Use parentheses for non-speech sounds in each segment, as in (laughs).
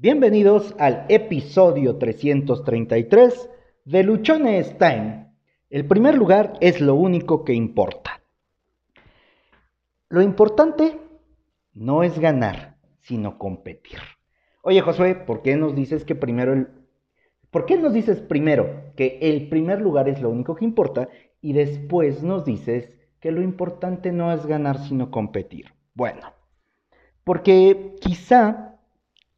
Bienvenidos al episodio 333 de Luchones Time. El primer lugar es lo único que importa. Lo importante no es ganar, sino competir. Oye Josué, ¿por qué nos dices que primero el... ¿Por qué nos dices primero que el primer lugar es lo único que importa y después nos dices que lo importante no es ganar, sino competir? Bueno, porque quizá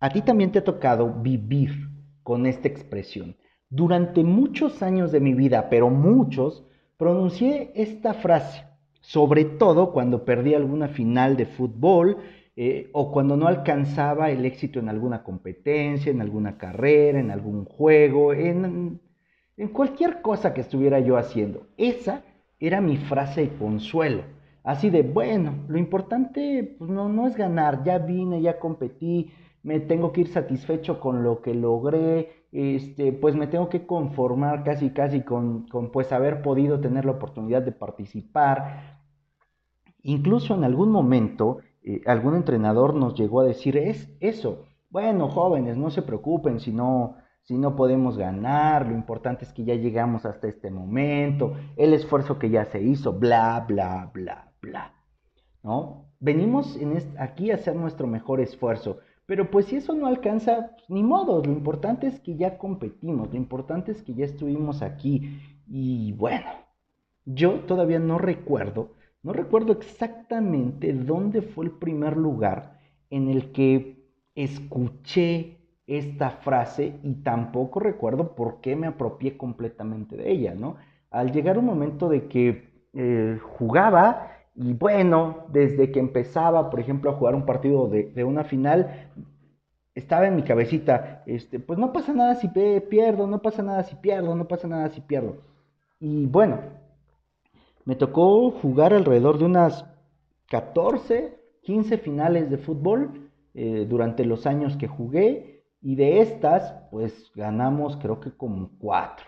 a ti también te ha tocado vivir con esta expresión. Durante muchos años de mi vida, pero muchos, pronuncié esta frase, sobre todo cuando perdí alguna final de fútbol eh, o cuando no alcanzaba el éxito en alguna competencia, en alguna carrera, en algún juego, en, en cualquier cosa que estuviera yo haciendo. Esa era mi frase de consuelo. Así de, bueno, lo importante pues, no, no es ganar, ya vine, ya competí, me tengo que ir satisfecho con lo que logré, este, pues me tengo que conformar casi casi con, con pues haber podido tener la oportunidad de participar. Incluso en algún momento eh, algún entrenador nos llegó a decir es eso, bueno jóvenes, no se preocupen si no, si no podemos ganar, lo importante es que ya llegamos hasta este momento, el esfuerzo que ya se hizo, bla, bla, bla, bla. ¿No? Venimos en aquí a hacer nuestro mejor esfuerzo. Pero pues si eso no alcanza, pues, ni modo, lo importante es que ya competimos, lo importante es que ya estuvimos aquí. Y bueno, yo todavía no recuerdo, no recuerdo exactamente dónde fue el primer lugar en el que escuché esta frase y tampoco recuerdo por qué me apropié completamente de ella, ¿no? Al llegar un momento de que eh, jugaba y bueno, desde que empezaba, por ejemplo, a jugar un partido de, una final, estaba en mi cabecita, este, pues no pasa nada si pierdo, no pasa nada si pierdo, no pasa nada si pierdo. Y bueno, me tocó jugar alrededor de unas 14, 15 finales de fútbol eh, durante los años que jugué y de estas, pues ganamos creo que como cuatro.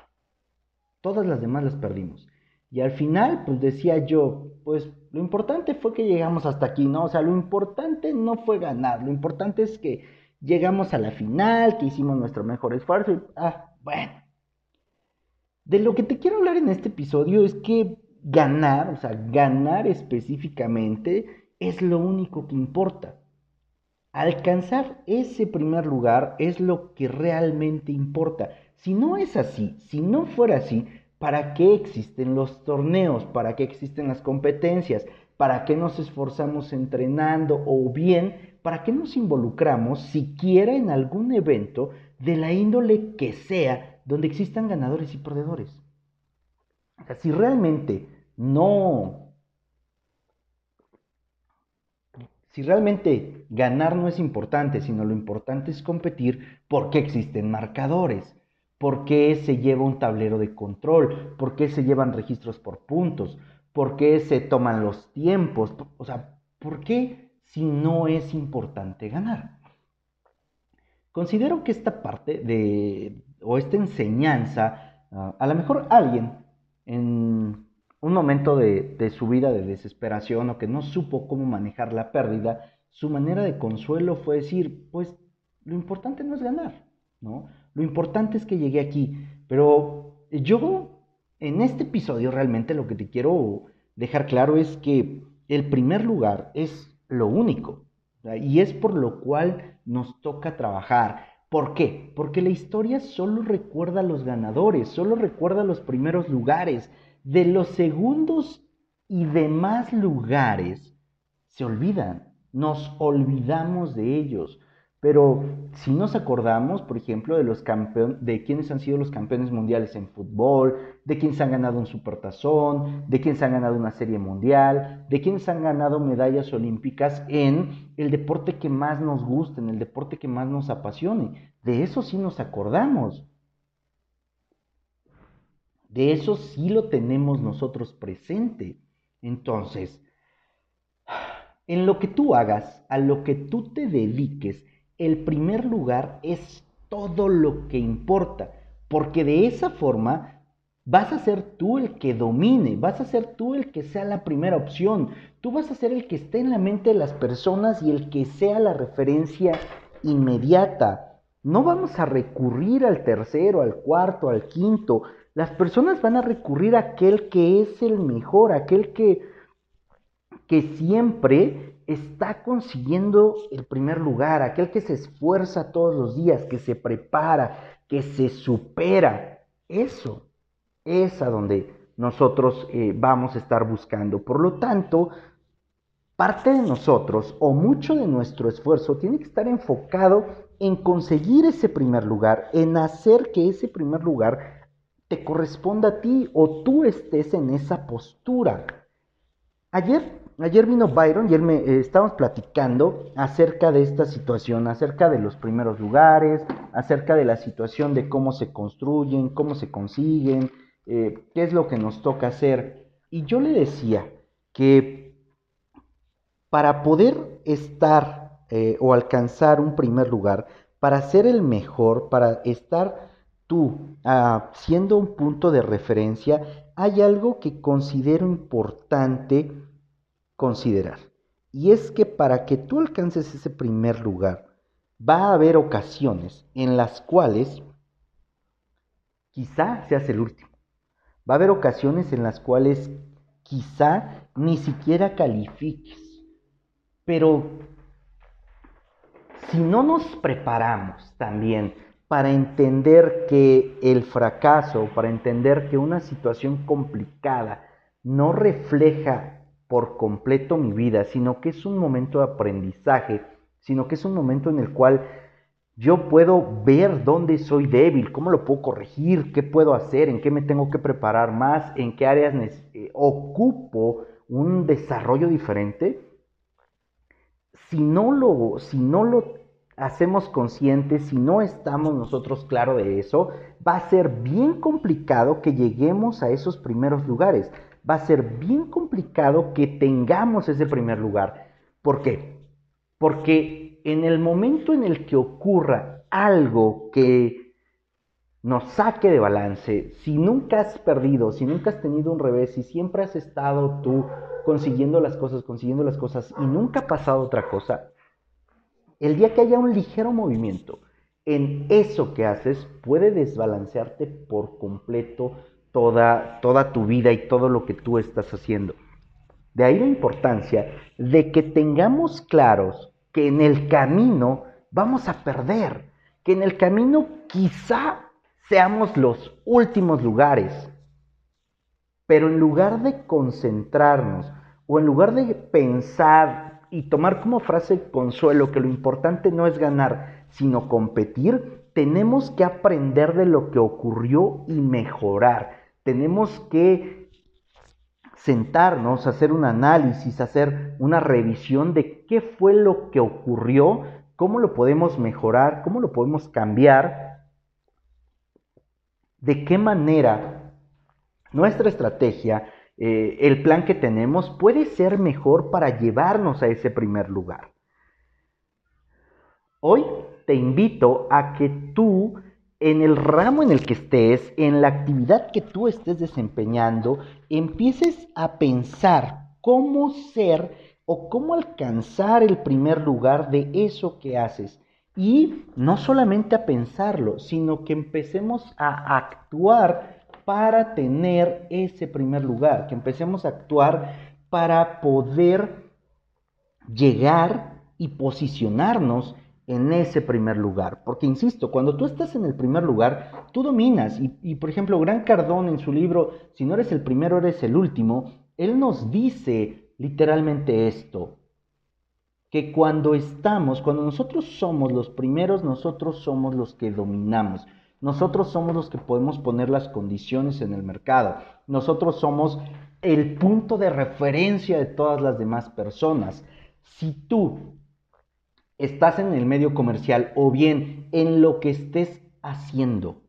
Todas las demás las perdimos. Y al final, pues decía yo, pues lo importante fue que llegamos hasta aquí, ¿no? O sea, lo importante no fue ganar, lo importante es que llegamos a la final, que hicimos nuestro mejor esfuerzo y, ah, bueno. De lo que te quiero hablar en este episodio es que ganar, o sea, ganar específicamente es lo único que importa. Alcanzar ese primer lugar es lo que realmente importa. Si no es así, si no fuera así, ¿Para qué existen los torneos? ¿Para qué existen las competencias? ¿Para qué nos esforzamos entrenando? O bien, ¿para qué nos involucramos siquiera en algún evento de la índole que sea donde existan ganadores y perdedores? Si realmente no... Si realmente ganar no es importante, sino lo importante es competir, ¿por qué existen marcadores? ¿Por qué se lleva un tablero de control? ¿Por qué se llevan registros por puntos? ¿Por qué se toman los tiempos? O sea, ¿por qué si no es importante ganar? Considero que esta parte de, o esta enseñanza, ah, a lo mejor alguien en un momento de, de, su vida de desesperación o que no supo cómo manejar la pérdida, su manera de consuelo fue decir, pues lo importante no es ganar, ¿no? Lo importante es que llegué aquí. Pero yo, en este episodio realmente lo que te quiero dejar claro es que el primer lugar es lo único. Y es por lo cual nos toca trabajar. ¿Por qué? Porque la historia solo recuerda a los ganadores, solo recuerda los primeros lugares. De los segundos y demás lugares se olvidan, nos olvidamos de ellos. Pero si nos acordamos, por ejemplo, de los campeones, de quienes han sido los campeones mundiales en fútbol, de quienes han ganado un supertazón, de quienes han ganado una serie mundial, de quienes han ganado medallas olímpicas en el deporte que más nos gusta, en el deporte que más nos apasione, de eso sí nos acordamos. De eso sí lo tenemos nosotros presente. Entonces, en lo que tú hagas, a lo que tú te dediques, el primer lugar es todo lo que importa, porque de esa forma vas a ser tú el que domine, vas a ser tú el que sea la primera opción, tú vas a ser el que esté en la mente de las personas y el que sea la referencia inmediata. No vamos a recurrir al tercero, al cuarto, al quinto. Las personas van a recurrir a aquel que es el mejor, aquel que, que siempre está consiguiendo el primer lugar, aquel que se esfuerza todos los días, que se prepara, que se supera. Eso es a donde nosotros eh, vamos a estar buscando. Por lo tanto, parte de nosotros o mucho de nuestro esfuerzo tiene que estar enfocado en conseguir ese primer lugar, en hacer que ese primer lugar te corresponda a ti o tú estés en esa postura. Ayer, ayer vino Byron y él me eh, estábamos platicando acerca de esta situación, acerca de los primeros lugares, acerca de la situación de cómo se construyen, cómo se consiguen, eh, qué es lo que nos toca hacer. Y yo le decía que para poder estar eh, o alcanzar un primer lugar, para ser el mejor, para estar tú ah, siendo un punto de referencia, hay algo que considero importante considerar. Y es que para que tú alcances ese primer lugar, va a haber ocasiones en las cuales quizá seas el último. Va a haber ocasiones en las cuales quizá ni siquiera califiques. Pero si no nos preparamos también para entender que el fracaso, para entender que una situación complicada no refleja por completo mi vida, sino que es un momento de aprendizaje, sino que es un momento en el cual yo puedo ver dónde soy débil, cómo lo puedo corregir, qué puedo hacer, en qué me tengo que preparar más, en qué áreas eh, ocupo un desarrollo diferente. Si no, lo, si no lo hacemos conscientes, si no estamos nosotros claro de eso, va a ser bien complicado que lleguemos a esos primeros lugares. Va a ser bien complicado que tengamos ese primer lugar. ¿Por qué? Porque en el momento en el que ocurra algo que nos saque de balance, si nunca has perdido, si nunca has tenido un revés, si siempre has estado tú consiguiendo las cosas, consiguiendo las cosas y nunca ha pasado otra cosa, el día que haya un ligero movimiento en eso que haces puede desbalancearte por completo toda, toda tu vida y todo lo que tú estás haciendo. De ahí la importancia de que tengamos claros que en el camino vamos a perder, que en el camino quizá seamos los últimos lugares. Pero en lugar de concentrarnos o en lugar de pensar y tomar como frase consuelo que lo importante no es ganar, sino competir, tenemos que aprender de lo que ocurrió y mejorar. Tenemos que sentarnos, hacer un análisis, hacer una revisión de qué fue lo que ocurrió, cómo lo podemos mejorar, cómo lo podemos cambiar, de qué manera nuestra estrategia, eh, el plan que tenemos puede ser mejor para llevarnos a ese primer lugar. Hoy te invito a que tú en el ramo en el que estés, en la actividad que tú estés desempeñando, empieces a pensar cómo ser o cómo alcanzar el primer lugar de eso que haces. Y no solamente a pensarlo, sino que empecemos a actuar para tener ese primer lugar, que empecemos a actuar para poder llegar y posicionarnos en ese primer lugar. Porque, insisto, cuando tú estás en el primer lugar, tú dominas. Y, por ejemplo, Gran Cardón en su libro, Si no eres el primero, eres el último, él nos dice literalmente esto, que cuando estamos, cuando nosotros somos los primeros, nosotros somos los que dominamos. Nosotros somos los que podemos poner las condiciones en el mercado. Nosotros somos el punto de referencia de todas las demás personas. Si tú estás en el medio comercial o bien en lo que estés haciendo,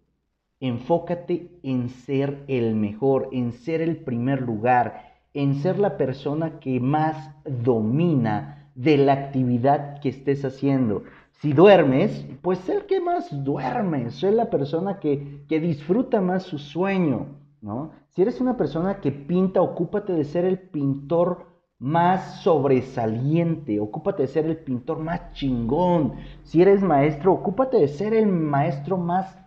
enfócate en ser el mejor, en ser el primer lugar, en ser la persona que más domina de la actividad que estés haciendo. Si duermes, pues sé el que más duerme, sé la persona que, que disfruta más su sueño, ¿no? Si eres una persona que pinta, ocúpate de ser el pintor más sobresaliente, ocúpate de ser el pintor más chingón. Si eres maestro, ocúpate de ser el maestro más,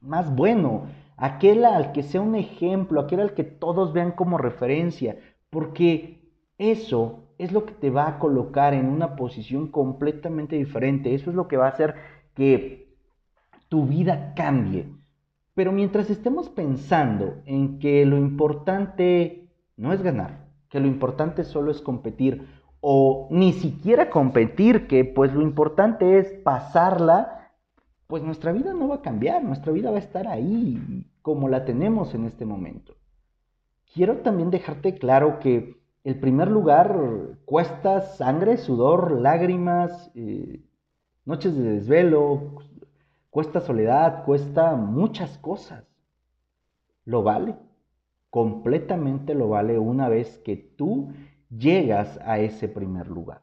más bueno, aquel al que sea un ejemplo, aquel al que todos vean como referencia, porque eso es lo que te va a colocar en una posición completamente diferente, eso es lo que va a hacer que tu vida cambie. Pero mientras estemos pensando en que lo importante no es ganar, que lo importante solo es competir, o ni siquiera competir, que pues lo importante es pasarla, pues nuestra vida no va a cambiar, nuestra vida va a estar ahí como la tenemos en este momento. Quiero también dejarte claro que el primer lugar cuesta sangre, sudor, lágrimas, eh, noches de desvelo, cuesta soledad, cuesta muchas cosas. Lo vale, completamente lo vale una vez que tú llegas a ese primer lugar.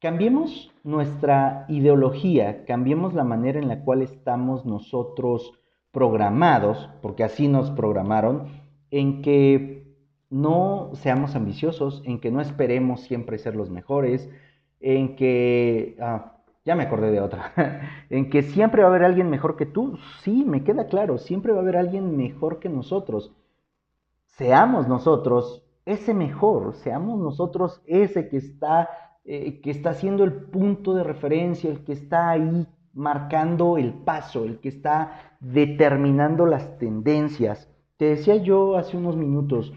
Cambiemos nuestra ideología, cambiemos la manera en la cual estamos nosotros programados, porque así nos programaron, en que no seamos ambiciosos, en que no esperemos siempre ser los mejores, en que, ah, ya me acordé de otra, (laughs) en que siempre va a haber alguien mejor que tú, sí, me queda claro, siempre va a haber alguien mejor que nosotros. Seamos nosotros ese mejor, seamos nosotros ese que está, eh, que está haciendo el punto de referencia, el que está ahí marcando el paso, el que está determinando las tendencias. Te decía yo hace unos minutos,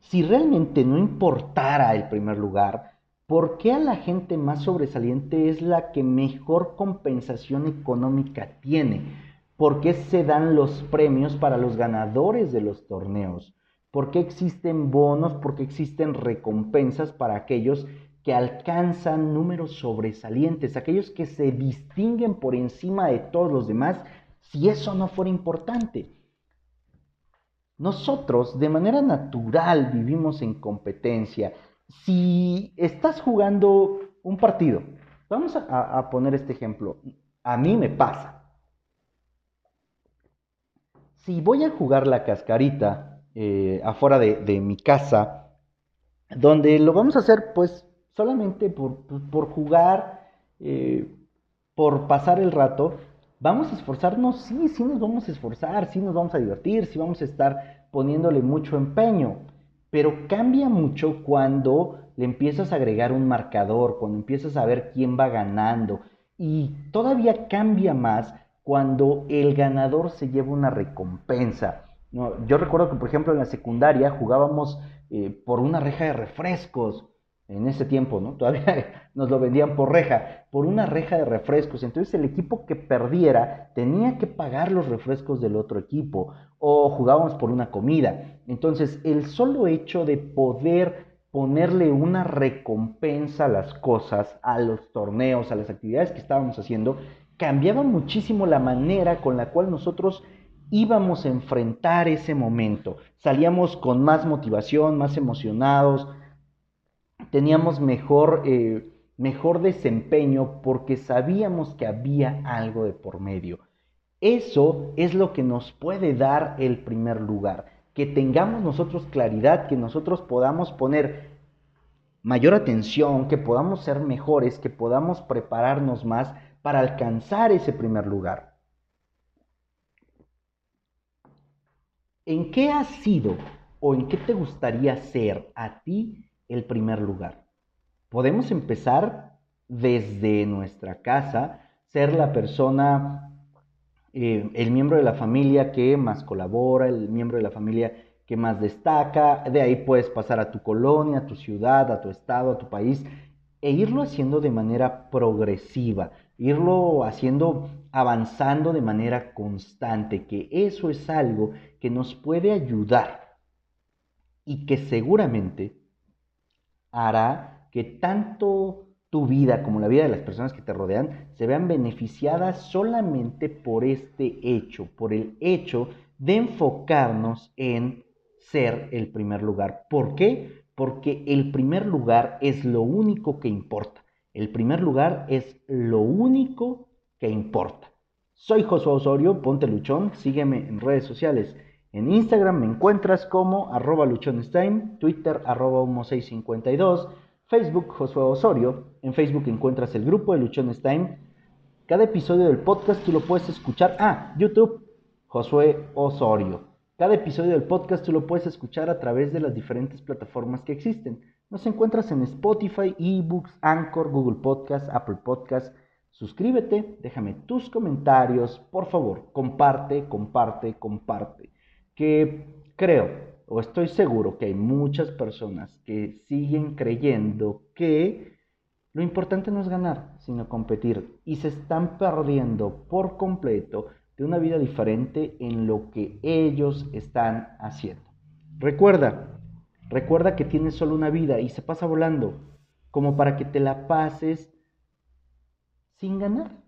si realmente no importara el primer lugar, ¿por qué a la gente más sobresaliente es la que mejor compensación económica tiene? ¿Por qué se dan los premios para los ganadores de los torneos? ¿Por qué existen bonos? ¿Por qué existen recompensas para aquellos que alcanzan números sobresalientes, aquellos que se distinguen por encima de todos los demás, si eso no fuera importante? Nosotros de manera natural vivimos en competencia, si estás jugando un partido, vamos a, poner este ejemplo, a mí me pasa. Si voy a jugar la cascarita eh, afuera de, mi casa, donde lo vamos a hacer pues solamente por, jugar, eh, por pasar el rato, vamos a esforzarnos, sí, sí nos vamos a esforzar, sí nos vamos a divertir, sí vamos a estar poniéndole mucho empeño pero cambia mucho cuando le empiezas a agregar un marcador, cuando empiezas a ver quién va ganando. Y todavía cambia más cuando el ganador se lleva una recompensa. Yo recuerdo que, por ejemplo, en la secundaria jugábamos eh, por una reja de refrescos en ese tiempo, ¿no? (laughs) Todavía nos lo vendían por reja, por una reja de refrescos. Entonces el equipo que perdiera tenía que pagar los refrescos del otro equipo o jugábamos por una comida. Entonces el solo hecho de poder ponerle una recompensa a las cosas, a los torneos, a las actividades que estábamos haciendo, cambiaba muchísimo la manera con la cual nosotros íbamos a enfrentar ese momento. Salíamos con más motivación, más emocionados, teníamos mejor, eh, mejor desempeño porque sabíamos que había algo de por medio. Eso es lo que nos puede dar el primer lugar, que tengamos nosotros claridad, que nosotros podamos poner mayor atención, que podamos ser mejores, que podamos prepararnos más para alcanzar ese primer lugar. ¿En qué has sido o en qué te gustaría ser a ti el primer lugar. Podemos empezar desde nuestra casa, ser la persona, eh, el miembro de la familia que más colabora, el miembro de la familia que más destaca, de ahí puedes pasar a tu colonia, a tu ciudad, a tu estado, a tu país, e irlo haciendo de manera progresiva, irlo haciendo avanzando de manera constante, que eso es algo que nos puede ayudar y que seguramente hará que tanto tu vida como la vida de las personas que te rodean se vean beneficiadas solamente por este hecho, por el hecho de enfocarnos en ser el primer lugar. ¿Por qué? Porque el primer lugar es lo único que importa. El primer lugar es lo único que importa. Soy Josué Osorio, ponte luchón, sígueme en redes sociales En Instagram me encuentras como arroba luchonestime, Twitter arroba 652 Facebook Josué Osorio. En Facebook encuentras el grupo de Luchones Time. Cada episodio del podcast tú lo puedes escuchar. Ah, YouTube Josué Osorio. Cada episodio del podcast tú lo puedes escuchar a través de las diferentes plataformas que existen. Nos encuentras en Spotify, eBooks, Anchor, Google Podcast, Apple Podcast. Suscríbete, déjame tus comentarios, por favor, comparte, comparte, comparte. Que creo o estoy seguro que hay muchas personas que siguen creyendo que lo importante no es ganar, sino competir y se están perdiendo por completo de una vida diferente en lo que ellos están haciendo. Recuerda, recuerda que tienes solo una vida y se pasa volando, como para que te la pases sin ganar.